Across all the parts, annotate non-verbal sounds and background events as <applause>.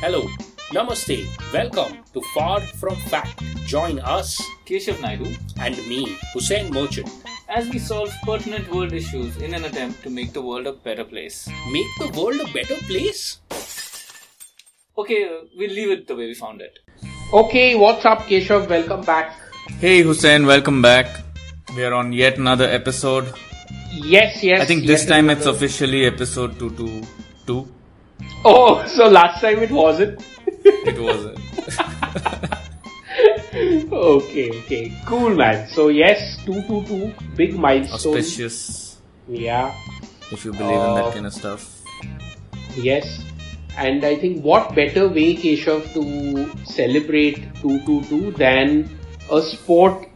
Hello, Namaste, welcome to Far From Fact. Join us Keshav Naidu and me, Hussein Merchant. as we solve pertinent world issues in an attempt to make the world a better place. Make the world a better place? Okay, we'll leave it the way we found it. Okay, what's up, Keshav? Welcome back. Hey Hussein, welcome back. We are on yet another episode. Yes, yes. I think this yet time it's officially episode 222. Oh, so last time it wasn't. It wasn't. <laughs> okay, okay. Cool, man. So, yes, 222, big milestone. auspicious, Yeah, if you believe in Uh, that kind of stuff. yes. And I think what better way, Keshav, to celebrate 222 than a sport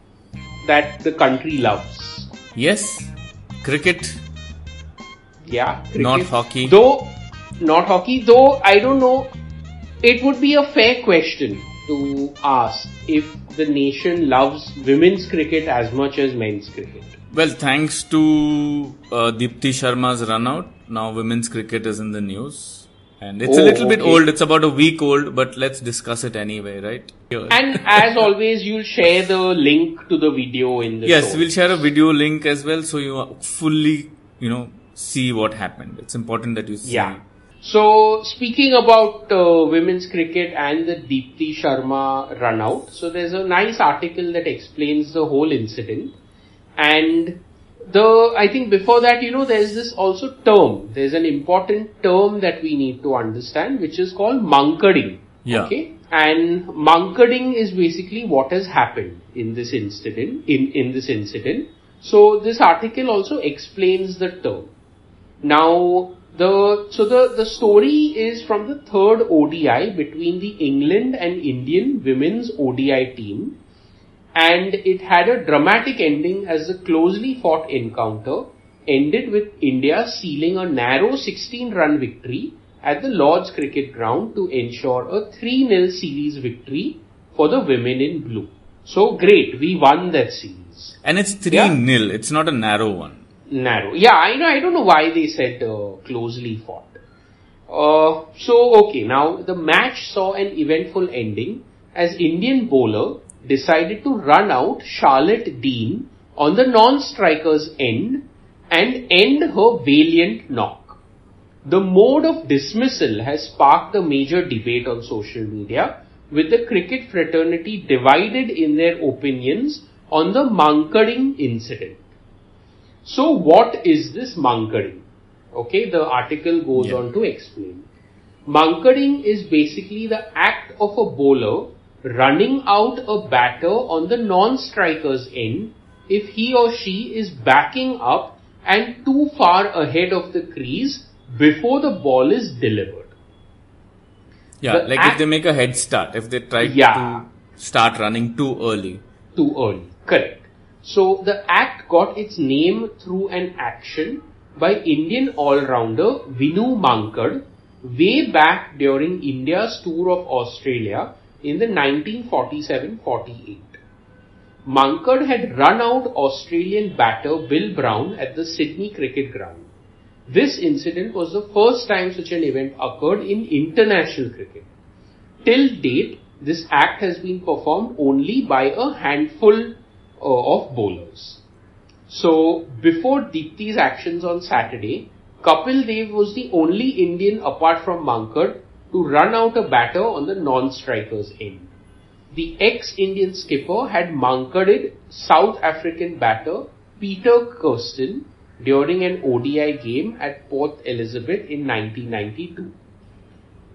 that the country loves? Yes, cricket, Yeah, not hockey. Though, not hockey, though I don't know, it would be a fair question to ask if the nation loves women's cricket as much as men's cricket. Well, thanks to uh, Deepti Sharma's run out, now women's cricket is in the news. And it's a Oh, little bit okay. old, it's about a week old, but let's discuss it anyway, right? Here. And as always, you'll share the link to the video in the Yes, show. we'll share a video link as well so you fully, you know, see what happened. It's important that you see. Yeah. So, speaking about uh, women's cricket and the Deepti Sharma run out, so there's a nice article that explains the whole incident. And the, I think before that, you know, there's this also term, there's an important term that we need to understand, which is called mankading. Yeah. Okay. And mankading is basically what has happened in this incident, in, in this incident. So this article also explains the term. Now, the so the, the story is from the third ODI between the England and Indian women's ODI team, and it had a dramatic ending as the closely fought encounter ended with India sealing a narrow 16 run victory at the Lord's Cricket Ground to ensure a 3 0 series victory for the women in blue. So great, we won that series And it's 3 Yeah. It's not a narrow one. narrow. Yeah, I know. I don't know why they said uh, closely fought. Uh, so okay, now the match saw an eventful ending as Indian bowler decided to run out Charlotte Dean on the non-striker's end and end her valiant knock. The mode of dismissal has sparked a major debate on social media, with the cricket fraternity divided in their opinions on the Mankading incident. So what is this Mankading? Okay, the article goes Yeah. on to explain. Mankading is basically the act of a bowler running out a batter on the non-striker's end if he or she is backing up and too far ahead of the crease before the ball is delivered. Yeah, The like act- if they make a head start, if they try Yeah. to start running too early. too early. Correct. So the act got its name through an action by Indian all-rounder Vinu Mankad way back during India's tour of Australia in the 1947-48. Mankad had run out Australian batter Bill Brown at the Sydney Cricket Ground. This incident was the first time such an event occurred in international cricket. Till date, this act has been performed only by a handful uh, of bowlers. So, before Deepti's actions on Saturday, Kapil Dev was the only Indian apart from Mankad to run out a batter on the non-striker's end. The ex-Indian skipper had Mankaded South African batter Peter Kirsten during an ODI game at Port Elizabeth in 1992.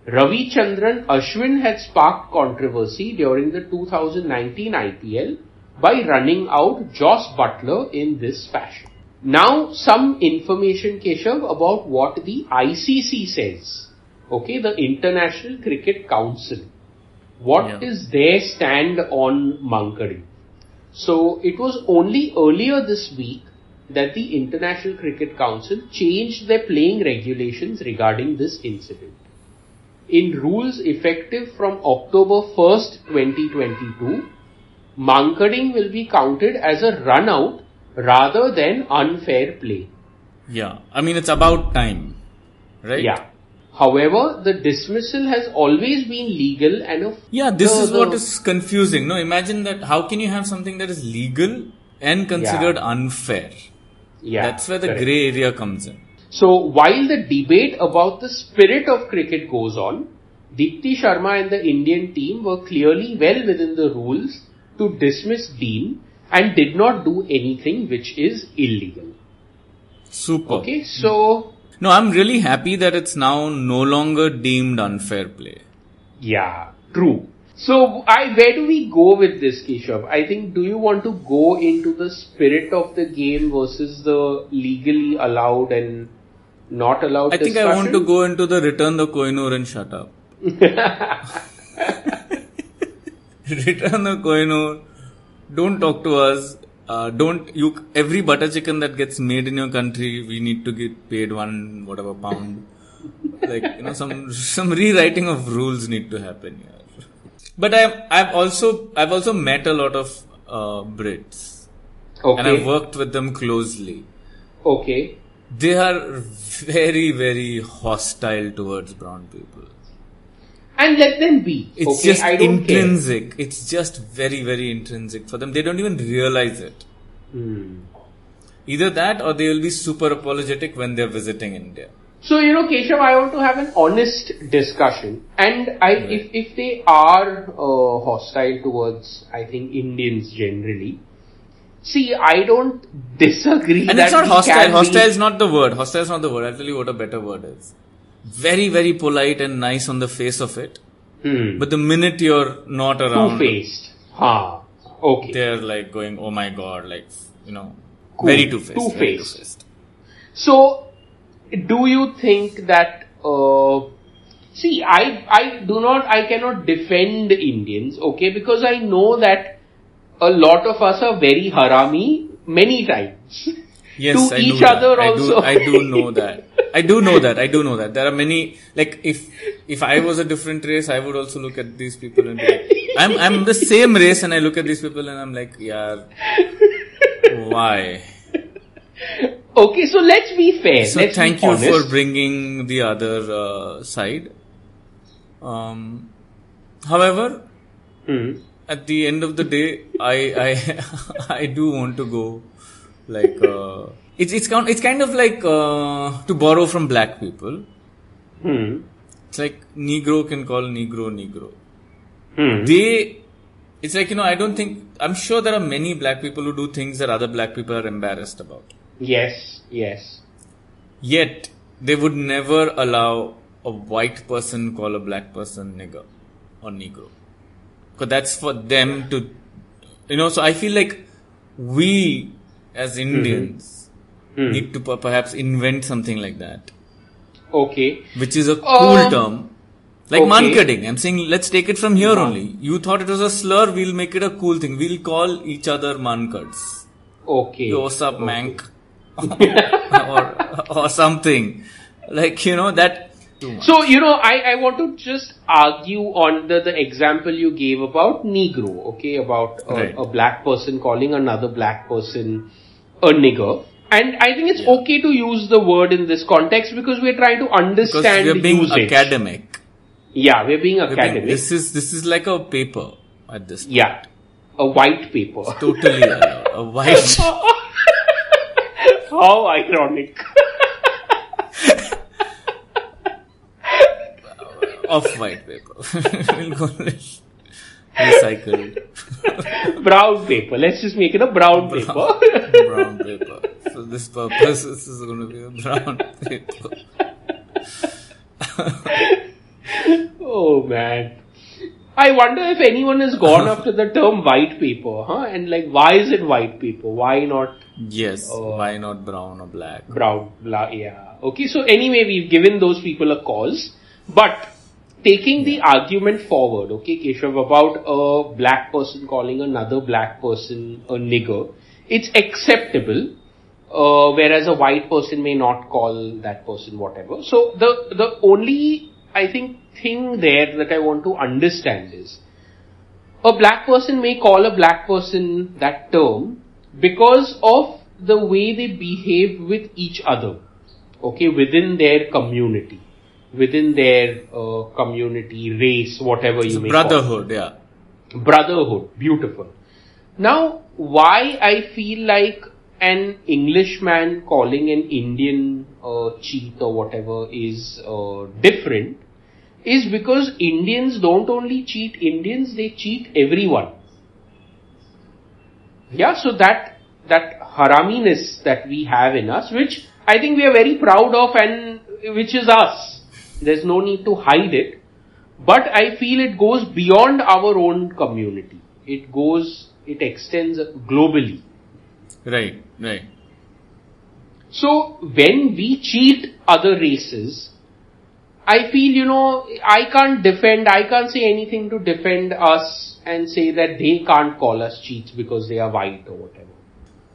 Ravichandran Ashwin had sparked controversy during the 2019 IPL by running out Jos Buttler in this fashion. Now some information Keshav about what the ICC says. Okay, the International Cricket Council. What is Yeah. their stand on Mankadi? So it was only earlier this week that the International Cricket Council changed their playing regulations regarding this incident in rules effective from October 1st, 2022, Mankading will be counted as a run out rather than unfair play. Yeah. I mean, it's about time. Right? Yeah. However, the dismissal has always been legal and a Yeah, this the- is what the- is confusing. No, imagine that. How can you have something that is legal and considered Yeah. unfair? yeah, That's where the correct. grey area comes in. So while the debate about the spirit of cricket goes on, Deepti Sharma and the Indian team were clearly well within the rules to dismiss Dean and did not do anything which is illegal. Super. Okay, so No, I'm really happy that it's now no longer deemed unfair play. yeah, true. So I where do we go with this, Keshav? I think do you want to go into the spirit of the game versus the legally allowed and not allowed? I think I want to go into the return the Kohinoor and shut up. <laughs> return the Kohinoor. Don't talk to us. Uh, don't you? Every butter chicken that gets made in your country, we need to get paid one whatever pound. like you know, some some rewriting of rules need to happen here. But I've I've also I've also met a lot of uh, Brits, okay. and I've worked with them closely. Okay. They are very very hostile towards brown people. And let them be. It's okay, just I don't care. intrinsic. It's just very, very intrinsic for them. They don't even realize it. Hmm. Either that or they will be super apologetic when they're visiting India. So you know, Keshav, I want to have an honest discussion, and I, if if they are uh, hostile towards, I think Indians generally. See, I don't disagree. And that it's not hostile. Hostile is not the word. Hostile is not the word. I'll tell you what a better word is. Very, very polite and nice on the face of it. Hmm. But the minute you're not around, Two-faced. Ha. Okay. they're like going, oh my god, like, you know, Cool. very two-faced. very two-faced. So, do you think that? Uh, see, I I do not, I cannot defend Indians, okay, because I know that a lot of us are very harami many times. <laughs> Yes, to I each know other that. also. I do, I <laughs> do know that. I do know that. I do know that. There are many, like, if, if I was a different race, I would also look at these people and be like, I'm, I'm the same race and I look at these people and I'm like, yeah, why? Okay, so let's be fair. So let's thank you honest. for bringing the other uh, side. Um, however, Hmm. at the end of the day, I I <laughs> I do want to go like uh, it's it's kind it's kind of like uh, to borrow from black people. Hmm. It's like Negro can call Negro Negro. Hmm. They, it's like you know I don't think I'm sure there are many black people who do things that other black people are embarrassed about. Yes, yes. Yet they would never allow a white person call a black person nigger or negro. Because that's for them to, you know, so I feel like we as Indians Hmm. need to perhaps invent something like that, Okay. which is a cool Um, term. Like okay. I'm saying let's take it from here only. You thought it was a slur, we'll make it a cool thing. We'll call each other mankads. Okay. Yo, what's up, mank? <laughs> or, or something. Like, you know, that. So, you know, I, I want to just argue on the, the example you gave about Negro, okay, about a, Right. a black person calling another black person a nigger. And I think it's okay to use the word in this context because we're trying to because understand we're being usage. academic. Yeah, we're being We're being- academic. this is this is like a paper at this. point. yeah, a white paper. Totally allowed. a white. <laughs> How ironic. Off-white paper. <laughs> we'll recycled brown paper. Let's just make it a brown paper. brown paper. <laughs> For this purpose, this is going to be a brown paper. <laughs> Oh man. I wonder if anyone has gone after the term white paper, huh? And like, why is it white paper? Why not Yes. Oh. Why not brown or black? brown? Blah, yeah. Okay, so anyway, we've given those people a cause. But taking the argument forward, okay, Keshav, about a black person calling another black person a nigger, it's acceptable. Uh, whereas a white person may not call that person whatever. So the the only I think thing there that I want to understand is a black person may call a black person that term because of the way they behave with each other, okay, within their community. Within their uh, community, race, whatever you may call it. Brotherhood, yeah. brotherhood beautiful. Now why i feel like an englishman calling an indian uh, cheat or whatever is uh, different is because indians don't only cheat. Indians they cheat everyone. Yeah so that that haraminess that we have in us which i think we are very proud of and which is us there's no need to hide it but I feel it goes beyond our own community. It goes, it extends globally. Right, right. So when we cheat other races, I feel, you know, I can't defend, I can't say anything to defend us and say that they can't call us cheats because they are white or whatever.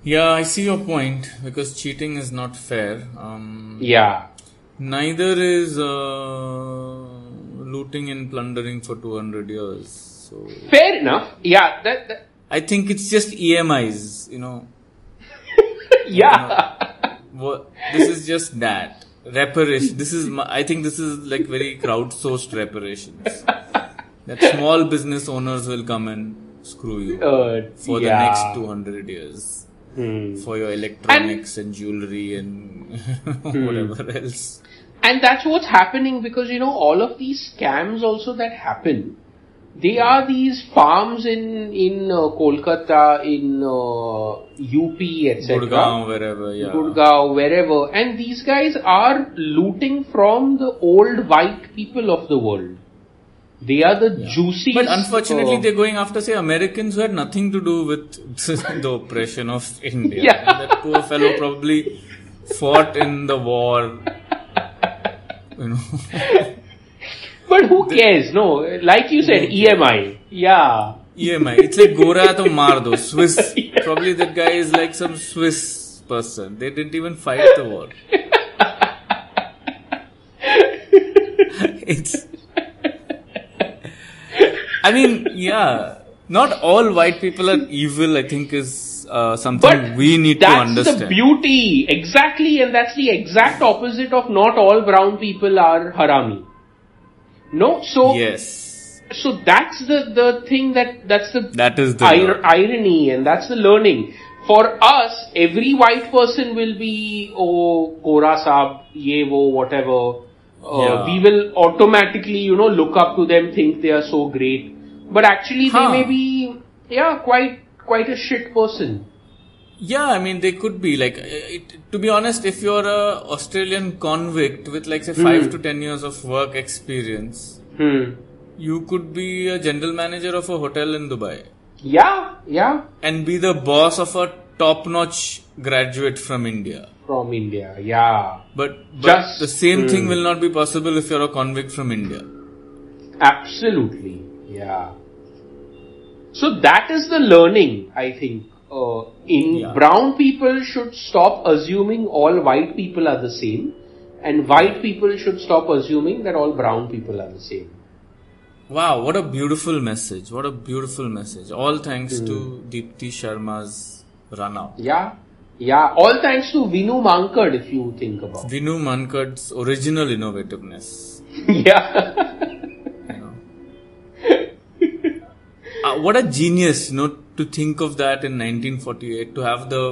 Yeah, I see your point because cheating is not fair. Um, Yeah. Neither is uh, looting and plundering for 200 years. So Fair enough. Yeah, that, that I think it's just EMIs, you know. <laughs> yeah. What, this is just that. Reparation. This is, my, I think this is like very crowdsourced reparations. that small business owners will come and screw you Uh, for yeah. the next 200 years. Hmm. For your electronics and, jewelry and <laughs> whatever else. And that's what's happening because you know all of these scams also that happen. They are these farms in in uh, Kolkata, in uh, UP, etc. Gurgaon, wherever, yeah. Gurgaon, wherever, and these guys are looting from the old white people of the world. They are the juicy. But unfortunately, uh, they're going after, say, Americans who had nothing to do with <laughs> the oppression of India. Yeah. And that poor fellow probably fought in the war. <laughs> You know, but who cares? No, like you said, EMI. Yeah. EMI. It's like Gora to Mardo, <laughs> Swiss. Probably that guy is like some Swiss person. They didn't even fight the war. it's. I mean, yeah. Not all white people are evil, I think, is uh, something But we need to understand. that's the beauty, exactly, and that's the exact opposite of not all brown people are harami. No, so yes. so that's the the thing that that's the That is the. ir- irony, and that's the learning. For us, every white person will be oh Gora Saab, ye wo, whatever. Uh, Yeah. We will automatically, you know, look up to them, think they are so great, but actually Huh. they may be, yeah, quite quite a shit person. Yeah, I mean, they could be like. uh, It, to be honest, if you're a Australian convict with like say five to ten years of work experience, Hmm. you could be a general manager of a hotel in Dubai Yeah, yeah, and be the boss of a top-notch graduate from India. from India. Yeah, But, but Just- the same thing Hmm. will not be possible if you're a convict from India. absolutely. Yeah. So that is the learning, I think. Uh, in Yeah. brown people should stop assuming all white people are the same, and white people should stop assuming that all brown people are the same. Wow, what a beautiful message. What a beautiful message. All thanks to Deepti Sharma's run out. Yeah, yeah. All thanks to Vinu Mankad, if you think about. Vinu Mankad's original innovativeness. <laughs> yeah. What a genius, you know, to think of that in 1948, to have the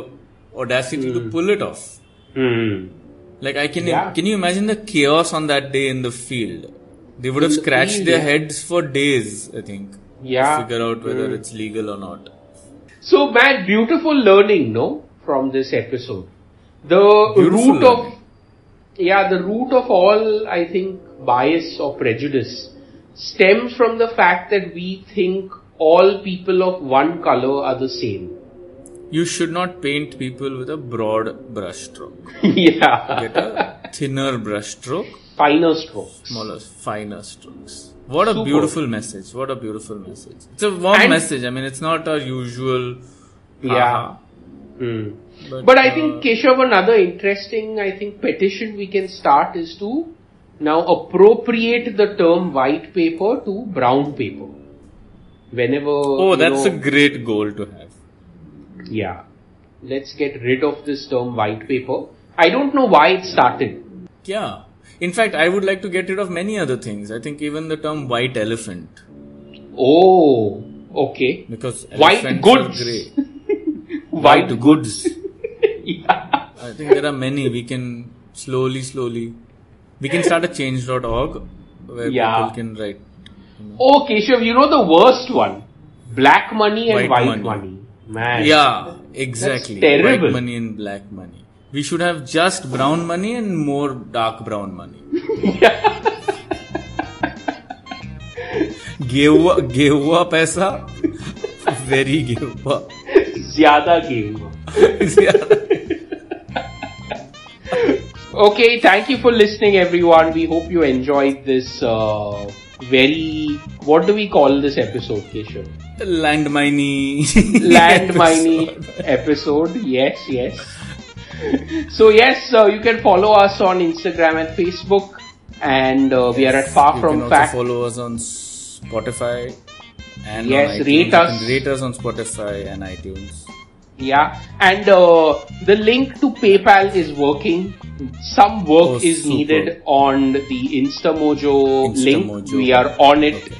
audacity to pull it off. Hmm. Like I can, Yeah. can you imagine the chaos on that day in the field? They would have the scratched field, their yeah. heads for days, I think. Yeah. To figure out whether Mm. it's legal or not. So, man, beautiful learning, no, from this episode. The Beautiful root of, yeah, the root of all, I think, bias or prejudice stems from the fact that we think all people of one color are the same. You should not paint people with a broad brushstroke. <laughs> yeah. Get a thinner brushstroke, Finer strokes. smaller, finer strokes. What a Super. beautiful message. What a beautiful message. It's a warm And- message. I mean, it's not our usual. Yeah. Hmm. But, But I uh, think, Keshav, another interesting, I think, petition we can start is to now appropriate the term white paper to brown paper. Whenever. Oh, that's know, a great goal to have. Yeah. Let's get rid of this term white paper. I don't know why it started. Yeah. In fact, I would like to get rid of many other things. I think even the term white elephant. Oh, okay. Because White goods. <laughs> White White goods. yeah. I think there are many. We can slowly, slowly. We can start a change.org where Yeah. people can write. Oh, Keshav, you know the worst one? Black money and White white, money. money. Man. Yeah, exactly. terrible. White money and black money. We should have just brown money and more dark brown money. <laughs> गेहुआ गेहुआ पैसा very गेहुआ ज्यादा game. Okay, thank you for listening, everyone. We hope you enjoyed this uh, very. What do we call this episode, Keshav? land miney Land mining episode. Yes, yes. So yes, uh, you can follow us on Instagram and Facebook, and uh, we are at Far you From can also Fact. follow us on Spotify and Yes, rate You us. can rate us on Spotify and iTunes. Yeah, and uh, the link to PayPal is working. Some work Oh, is super. needed on the InstaMojo, link. We are on it. Okay.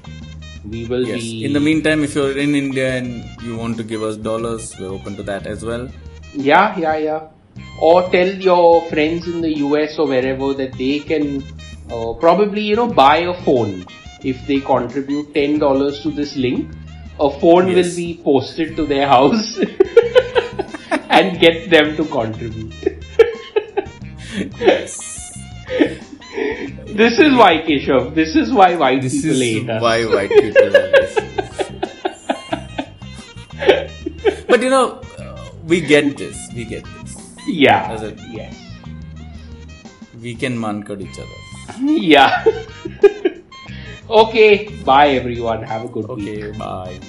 We will Yes. be. In the meantime, if you're in India and you want to give us dollars, we're open to that as well. Yeah, yeah, yeah. Or tell your friends in the US or wherever that they can uh, probably, you know, buy a phone if they contribute $10 to this link. A phone Yes. will be posted to their <laughs> house and get them to contribute. Yes. This is why, Keshav. This is why white This people is hate us. why white people love us. But you know, uh, we get this. We get this. Yeah. As a- Yes. We can mankad each other. Yeah. <laughs> okay. Bye, everyone. Have a good week. Okay, bye.